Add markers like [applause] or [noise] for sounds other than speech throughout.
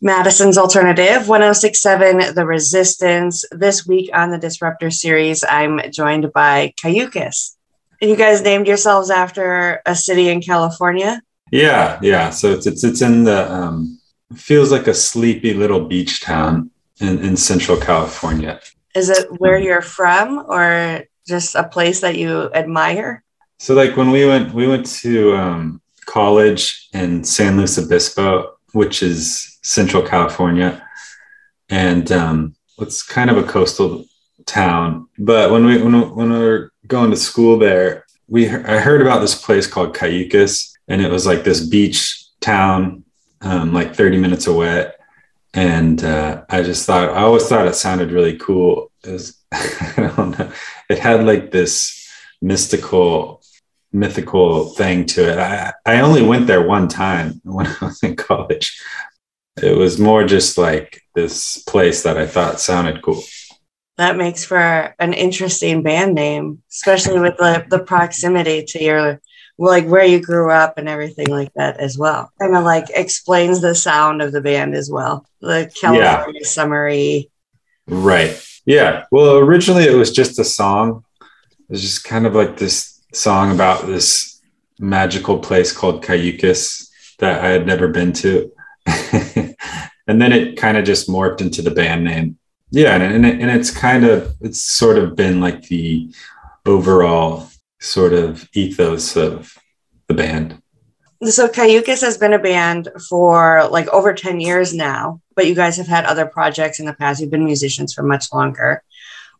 Madison's Alternative, 1067 The Resistance. This week on the Disruptor series, I'm joined by Cayucos. You guys named yourselves after a city in California? Yeah, yeah. So it's it's, it's in the um, feels like a sleepy little beach town in, in Central California. Is it where you're from or just a place that you admire? So like when we went we went to um, college in San Luis Obispo, which is Central California, and um, it's kind of a coastal town. But when we when, when we were going to school there, we I heard about this place called Cayucos, and it was like this beach town, um, like 30 minutes away. And uh, I just thought I always thought it sounded really cool. It was [laughs] I don't know, it had like this mystical mythical thing to it. I, I only went there one time [laughs] when I was in college. It was more just like this place that I thought sounded cool. That makes for an interesting band name, especially with the, the proximity to your like where you grew up and everything like that as well. Kind of like explains the sound of the band as well. The California yeah. summary. Right. Yeah. Well, originally it was just a song. It was just kind of like this song about this magical place called Cayucos that I had never been to. [laughs] and then it kind of just morphed into the band name. Yeah, and, and, it, and it's kind of it's sort of been like the overall sort of ethos of the band. So Cayucos has been a band for like over 10 years now, but you guys have had other projects in the past. You've been musicians for much longer.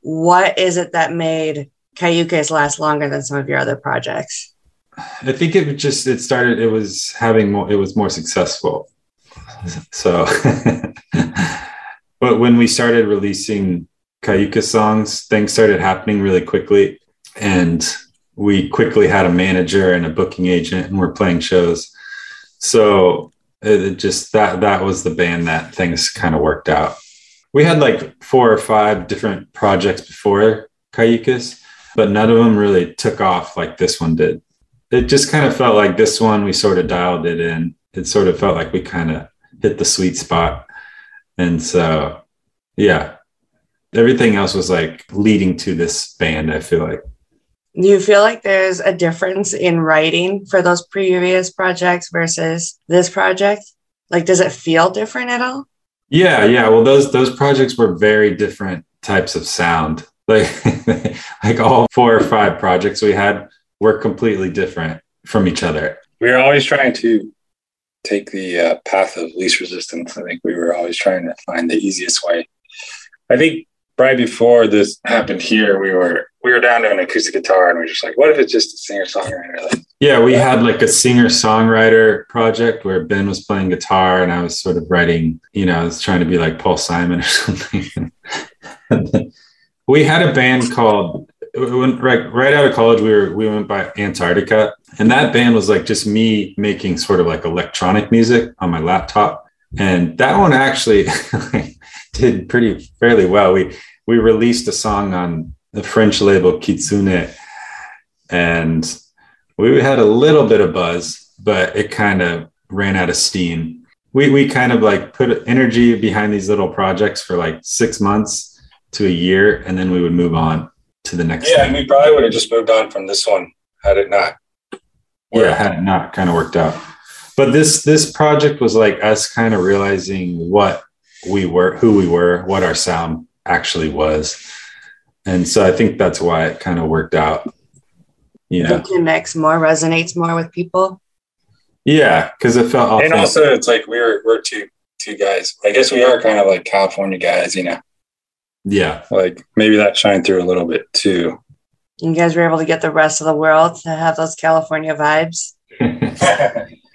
What is it that made Cayucos last longer than some of your other projects? I think it just it started it was having more it was more successful. So [laughs] but when we started releasing Cayucos songs, things started happening really quickly and we quickly had a manager and a booking agent and we're playing shows. So it just that that was the band that things kind of worked out. We had like four or five different projects before Cayucos but none of them really took off like this one did. It just kind of felt like this one, we sort of dialed it in. It sort of felt like we kind of hit the sweet spot. And so, yeah, everything else was like leading to this band, I feel like. Do you feel like there's a difference in writing for those previous projects versus this project? Like, does it feel different at all? Yeah, yeah. Well, those those projects were very different types of sound like [laughs] like all four or five projects we had were completely different from each other. We were always trying to take the uh, path of least resistance. I think we were always trying to find the easiest way. I think right before this happened here we were we were down to an acoustic guitar and we are just like what if it's just a singer songwriter like yeah we had like a singer songwriter project where ben was playing guitar and i was sort of writing you know i was trying to be like paul simon or [laughs] something we had a band called when, right right out of college we were we went by Antarctica. And that band was like just me making sort of like electronic music on my laptop. And that one actually [laughs] did pretty fairly well. We we released a song on the French label Kitsune. And we had a little bit of buzz but it kind of ran out of steam. We we kind of like put energy behind these little projects for like 6 months to a year, and then we would move on to the next. Yeah, thing. and we probably would have just moved on from this one had it not. Yeah, had it not kind of worked out. But this this project was like us kind of realizing what we were, who we were, what our sound actually was, and so I think that's why it kind of worked out. Yeah, it connects more, resonates more with people. Yeah, because it felt. And also, it's like we're we're two two guys. I guess we are kind of like California guys, you know. Yeah. Like maybe that shined through a little bit too. You guys were able to get the rest of the world to have those California vibes. [laughs]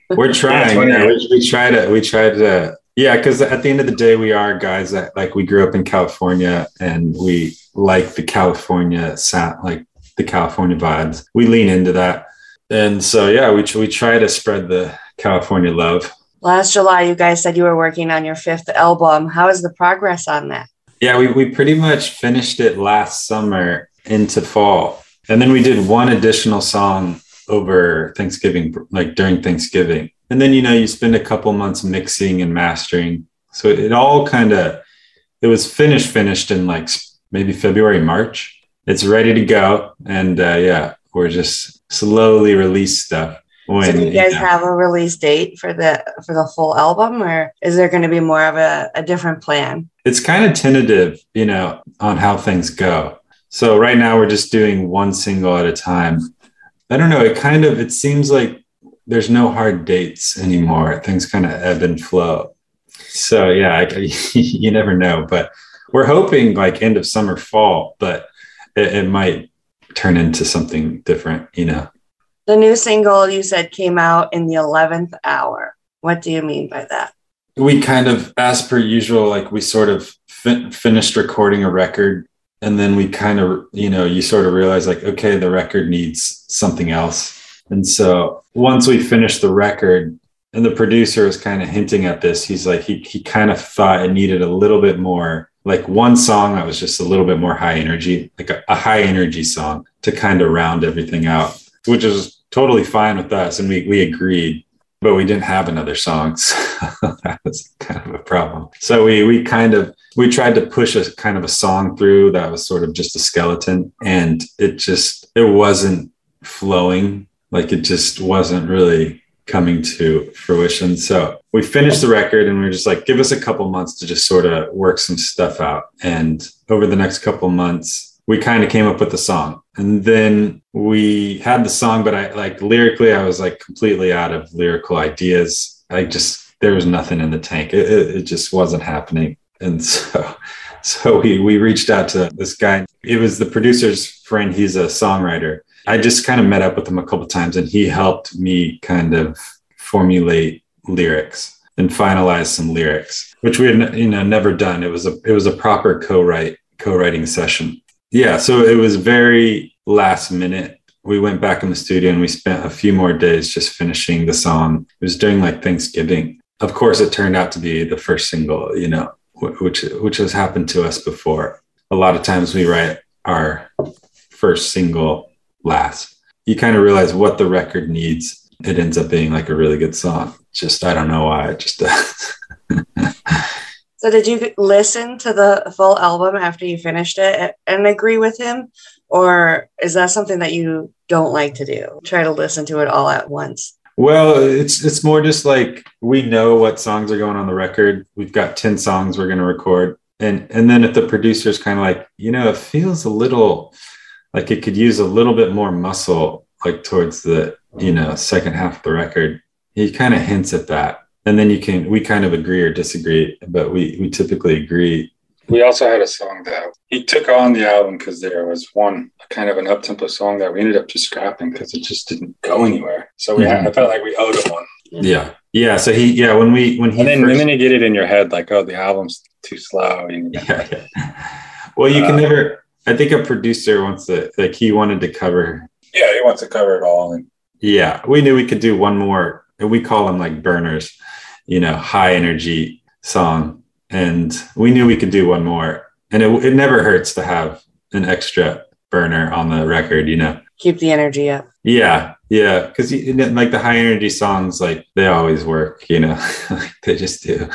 we're trying. Yeah, we, we try to, we try to, yeah, because at the end of the day, we are guys that like we grew up in California and we like the California sound, like the California vibes. We lean into that. And so, yeah, we, we try to spread the California love. Last July, you guys said you were working on your fifth album. How is the progress on that? Yeah, we, we pretty much finished it last summer into fall. And then we did one additional song over Thanksgiving, like during Thanksgiving. And then, you know, you spend a couple months mixing and mastering So it all kind of it was finished finished in like maybe February March. It's ready to go, and uh, yeah, we're just slowly release stuff. So do you guys know, have a release date for the for the full album, or is there going to be more of a, a different plan? It's kind of tentative, you know, on how things go. So right now we're just doing one single at a time. I don't know. It kind of it seems like there's no hard dates anymore. Things kind of ebb and flow. So yeah, I, [laughs] you never know. But we're hoping like end of summer, fall. But it, it might turn into something different. You know. The new single you said came out in the eleventh hour. What do you mean by that? We kind of, as per usual, like we sort of fin- finished recording a record and then we kind of you know you sort of realize like okay the record needs something else and so once we finished the record and the producer was kind of hinting at this he's like he, he kind of thought it needed a little bit more like one song that was just a little bit more high energy like a, a high energy song to kind of round everything out which is totally fine with us and we, we agreed but we didn't have another song [laughs] so that was kind of a problem. So we we kind of we tried to push a kind of a song through that was sort of just a skeleton and it just it wasn't flowing. Like it just wasn't really coming to fruition. So we finished the record and we are just like give us a couple months to just sort of work some stuff out. And over the next couple months we kind of came up with the song. And then we had the song but i like lyrically i was like completely out of lyrical ideas. I just there was nothing in the tank. It, it, it just wasn't happening. And [laughs] so so we we reached out to this guy. It was the producer's friend. He's a songwriter. I just kind of met up with him a couple times and he helped me kind of formulate lyrics and finalize some lyrics which we had you know never done. It was a it was a proper co-write co-writing session yeah so it was very last minute we went back in the studio and we spent a few more days just finishing the song it was during like thanksgiving of course it turned out to be the first single you know which which has happened to us before. A lot of times we write our first single last. You kind of realize what the record needs. It ends up being like a really good song. Just I don't know why. Just. [laughs] so did you listen to the full album after you finished it and agree with him? Or is that something that you don't like to do? Try to listen to it all at once. Well, it's it's more just like we know what songs are going on the record. We've got 10 songs we're going to record. And and then if the producer's kind of like, you know, it feels a little like it could use a little bit more muscle like towards the, you know, second half of the record. He kind of hints at that. And then you can we kind of agree or disagree, but we we typically agree we also had a song that he took on the album because there was one kind of an up tempo song that we ended up just scrapping because it just didn't go anywhere. So we mm-hmm. had, I felt like we owed him one. Yeah. Yeah. So he, yeah, when we, when he, and then, first... and then you get it in your head like, oh, the album's too slow. Yeah, yeah. [laughs] Well, you can uh, never, I think a producer wants to, like, he wanted to cover. Yeah. He wants to cover it all. And yeah, we knew we could do one more, and we call them like burners, you know, high energy song. And we knew we could do one more. And it, it never hurts to have an extra burner on the record you know? Keep the energy up. Yeah yeah. Because like the high energy songs like they always work you know? [laughs] They just do.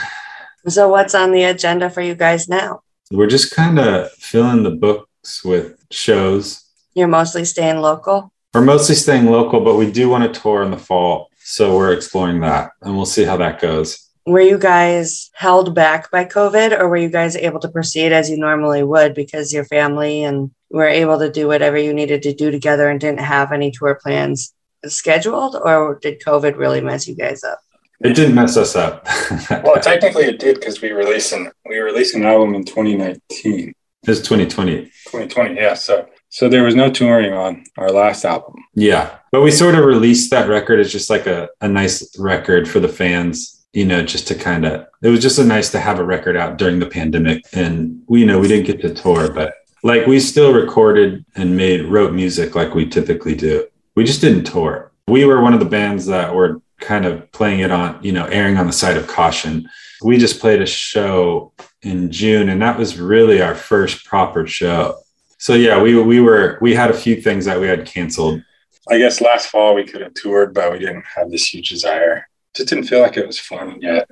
So what's on the agenda for you guys now? We're just kind of filling the books with shows. You're mostly staying local? We're mostly staying local but we do want to tour in the fall so we're exploring that and we'll see how that goes were you guys held back by COVID or were you guys able to proceed as you normally would because your family and were able to do whatever you needed to do together and didn't have any tour plans scheduled or did COVID really mess you guys up? It didn't mess us up. [laughs] well, technically it did because we released an we released an album in 2019. It's 2020. 2020, yeah. So so there was no touring on our last album. Yeah. But we sort of released that record as just like a, a nice record for the fans you know, just to kind of, it was just a nice to have a record out during the pandemic. And we, you know, we didn't get to tour, but like we still recorded and made, wrote music like we typically do. We just didn't tour. We were one of the bands that were kind of playing it on, you know, airing on the side of caution. We just played a show in June, and that was really our first proper show. So yeah, we we were we had a few things that we had canceled. I guess last fall we could have toured, but we didn't have this huge desire just didn't feel like it was fun yet.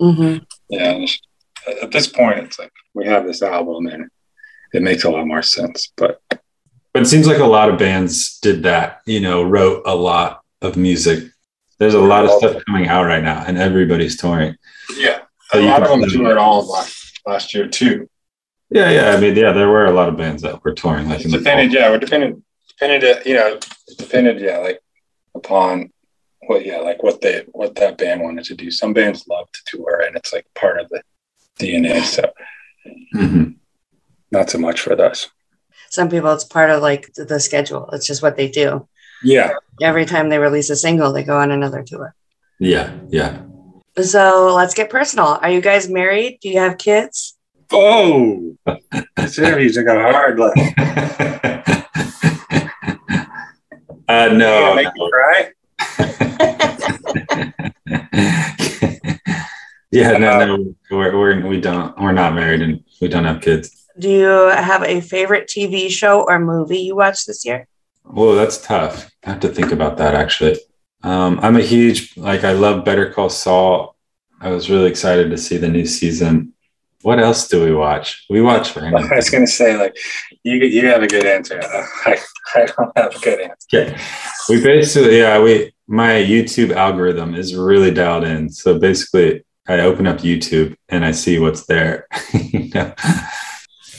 Mm-hmm. Yeah. At this point, it's like we have this album and it makes a lot more sense. But But it seems like a lot of bands did that, you know, wrote a lot of music. There's a lot of stuff coming out right now, and everybody's touring. yeah, So a you lot of them toured all of last, last year too. Yeah, yeah. I mean, yeah, there were a lot of bands that were touring, like It's in the depended, fall. yeah, we're dependent, dependent, you know, it's depended, yeah, like upon what, yeah, like what they, what that band wanted to do. Some bands love to tour, and it's like part of the DNA. So Mhm. not so much for us. Some people, it's part of like the, the schedule. It's just what they do. Yeah, Every time they release a single, they go on another tour. Yeah, yeah. So let's get personal. Are you guys married? Do you have kids? Oh, this interview's like a hard [laughs] left. uh, no. make me cry. [laughs] yeah, no, no, we're, we're we don't we're not married and we don't have kids. Do you have a favorite TV show or movie you watched this year? Whoa, that's tough. I have to think about that actually. Um, I'm a huge like I love Better Call Saul. I was really excited to see the new season. What else do we watch? We watch random. [laughs] I was gonna say like you you have a good answer. [laughs] I, I don't have a good answer. Okay. We basically, yeah, we my YouTube algorithm is really dialed in. So basically, I open up YouTube and I see what's there. [laughs] You know?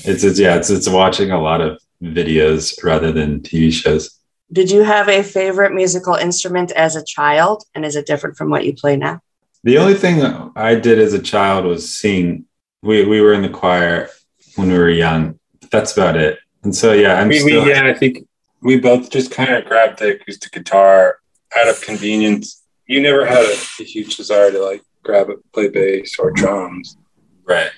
It's it's yeah, it's it's watching a lot of videos rather than TV shows. Did you have a favorite musical instrument as a child? And is it different from what you play now? The only thing I did as a child was sing. We we were in the choir when we were young. That's about it. And so yeah, I'm We, still we yeah, I think we both just kind of grabbed the acoustic guitar out of convenience. You never had a, a huge desire to like grab it, play bass or drums. right.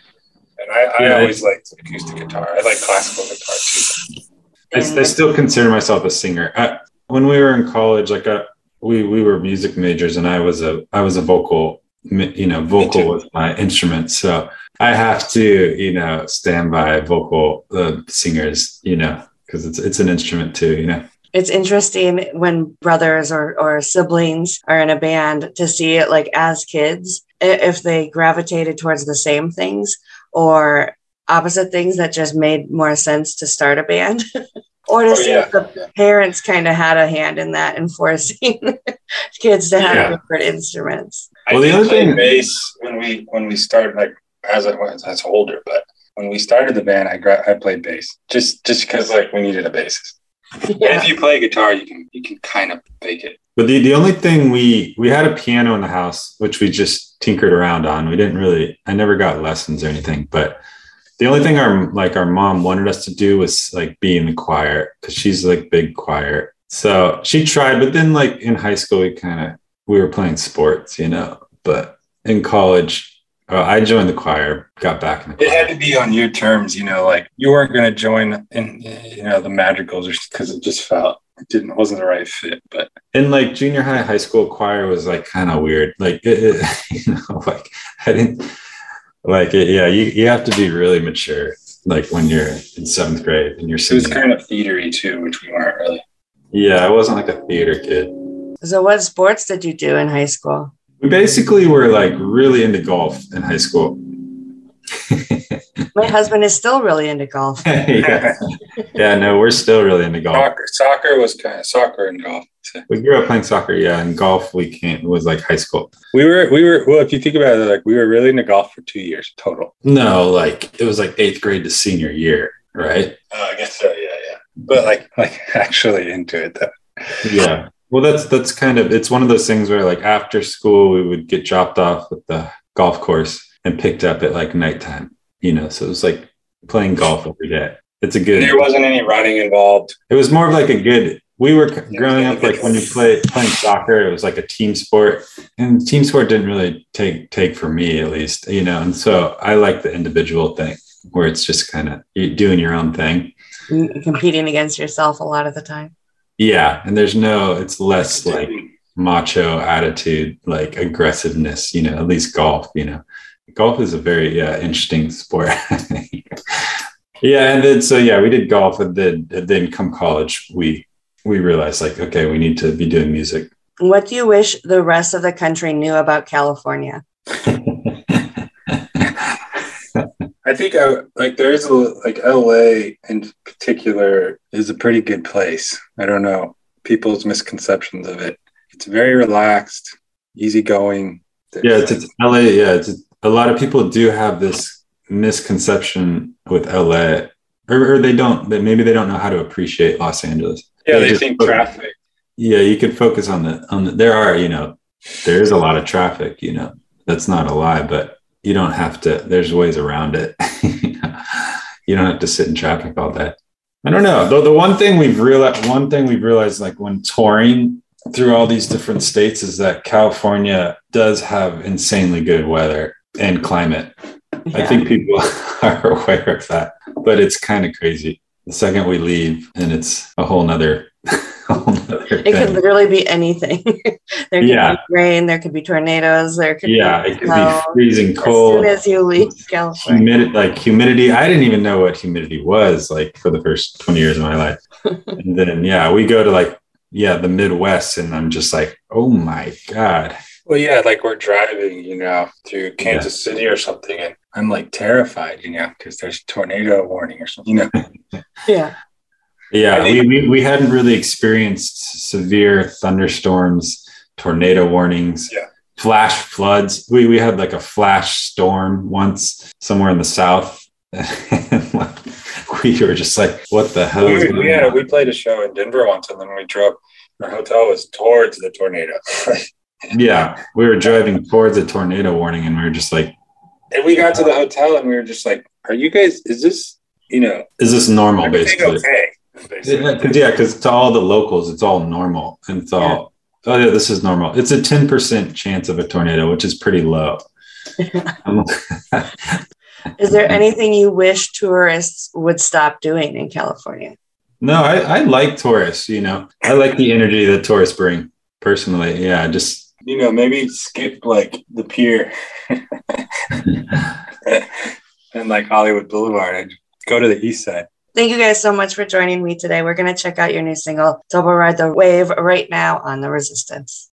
And I, I Yeah, always liked acoustic guitar. I like classical guitar too. I, I still consider myself a singer. I, when we were in college, like uh, we we were music majors, and I was a I was a vocal, mi- you know, vocal too. was my instrument. So I have to, you know, stand by vocal uh, singers, you know, because it's it's an instrument too, you know. It's interesting when brothers or, or siblings are in a band to see it like as kids, if they gravitated towards the same things or opposite things that just made more sense to start a band. [laughs] or to Oh, see yeah. if the parents kind of had a hand in that and forcing [laughs] kids to have Yeah. different instruments. I Well, the did other thing- bass when we when we started like as I was as older, but when we started the band, I gra- I played bass just just because like we needed a bassist. And if you play guitar, you can you can kind of fake it. But the, the only thing we we had a piano in the house, which we just tinkered around on. We didn't really. I never got lessons or anything. But the only thing our like our mom wanted us to do was like be in the choir because she's like big choir. So she tried, but then like in high school, we kind of we were playing sports, you know. But in college, uh, I joined the choir, got back in the It had to be on your terms, you know. Like you weren't going to join in you know the madrigals because it just felt it didn't wasn't the right fit. But in like junior high, high school choir was like kind of weird. Like, it, [laughs] it, you know, like I didn't like it. Yeah, you, you have to be really mature. Like when you're in seventh grade and you're it was kind of theatery too, which we weren't really. yeah, I wasn't like a theater kid. So, what sports did you do in high school? We basically were like really into golf in high school. My husband is still really into golf. [laughs] yeah. yeah, no, we're still really into golf. Soccer, soccer was kind of soccer and golf. We grew up playing soccer, yeah, and golf we came was like high school. We were we were well. If you think about it, like we were really into golf for two years total. No, like it was like eighth grade to senior year, right? Oh, I guess so. Yeah, yeah. But like like [laughs] actually into it though. yeah well that's that's kind of it's one of those things where like after school we would get dropped off at the golf course and picked up at like nighttime you know so it was like playing golf every day it's a good There wasn't any running involved. it was more of like a good we were c- growing up like when you play playing soccer it was like a team sport and team sport didn't really take take for me at least you know and so i like the individual thing where it's just kind of you doing your own thing Competing against yourself a lot of the time. Yeah and there's no it's less like macho attitude, like aggressiveness, you know, at least golf, you know. Golf is a very yeah, interesting sport. [laughs] yeah, and then so yeah, we did golf and then and then come college, we we realized like, okay, we need to be doing music. What do you wish the rest of the country knew about California? [laughs] I think I, like there's a like LA in particular is a pretty good place. I don't know people's misconceptions of it. It's very relaxed, easygoing. Yeah, it's, it's LA. Yeah, it's a lot of people do have this misconception with LA, or, or they don't. They, maybe they don't know how to appreciate Los Angeles. Yeah, they, they think focus, traffic. Yeah, you could focus on the on the. There are, you know, there is a lot of traffic. You know, that's not a lie, but you don't have to. There's ways around it. [laughs] you don't have to sit in traffic all day. I don't know. Though the one thing we've realized, one thing we've realized, like when touring through all these different states, is that California does have insanely good weather and climate. Yeah. I think people [laughs] are aware of that, but it's kind of crazy. The second we leave, and it's a whole nother [laughs] it could literally be anything. [laughs] there could yeah. be rain, there could be tornadoes, there could yeah, be it could be freezing cold. As soon as you leave California. Humidity, like humidity. I didn't even know what humidity was like for the first 20 years of my life. [laughs] and then yeah, we go to like yeah, the Midwest and I'm just like, oh my God. Well, yeah, like we're driving, you know, through Kansas yeah. City or something, and I'm like terrified, you know, because there's tornado warning or something, you know. [laughs] yeah. Yeah, we, we, we hadn't really experienced severe thunderstorms, tornado warnings, yeah. flash floods. We, we had like a flash storm once somewhere in the south. [laughs] we were just like, what the hell? We, we, had, we played a show in Denver once and then we drove, our hotel was towards the tornado. [laughs] yeah, we were driving towards a tornado warning and we were just like, and we got to the hotel and we were just like, are you guys, is this, you know, is this normal basically? Okay yeah, because to all the locals, it's all normal, and it's all yeah. oh yeah, this is normal. It's a ten percent chance of a tornado, which is pretty low. [laughs] is there anything you wish tourists would stop doing in California? No, I, I like tourists. You know, I like the energy that tourists bring. Personally, yeah, just you know, maybe skip like the pier [laughs] [laughs] and like Hollywood Boulevard and go to the east side. Thank you guys so much for joining me today. We're going to check out your new single, Double Ride the Wave, right now on The Resistance.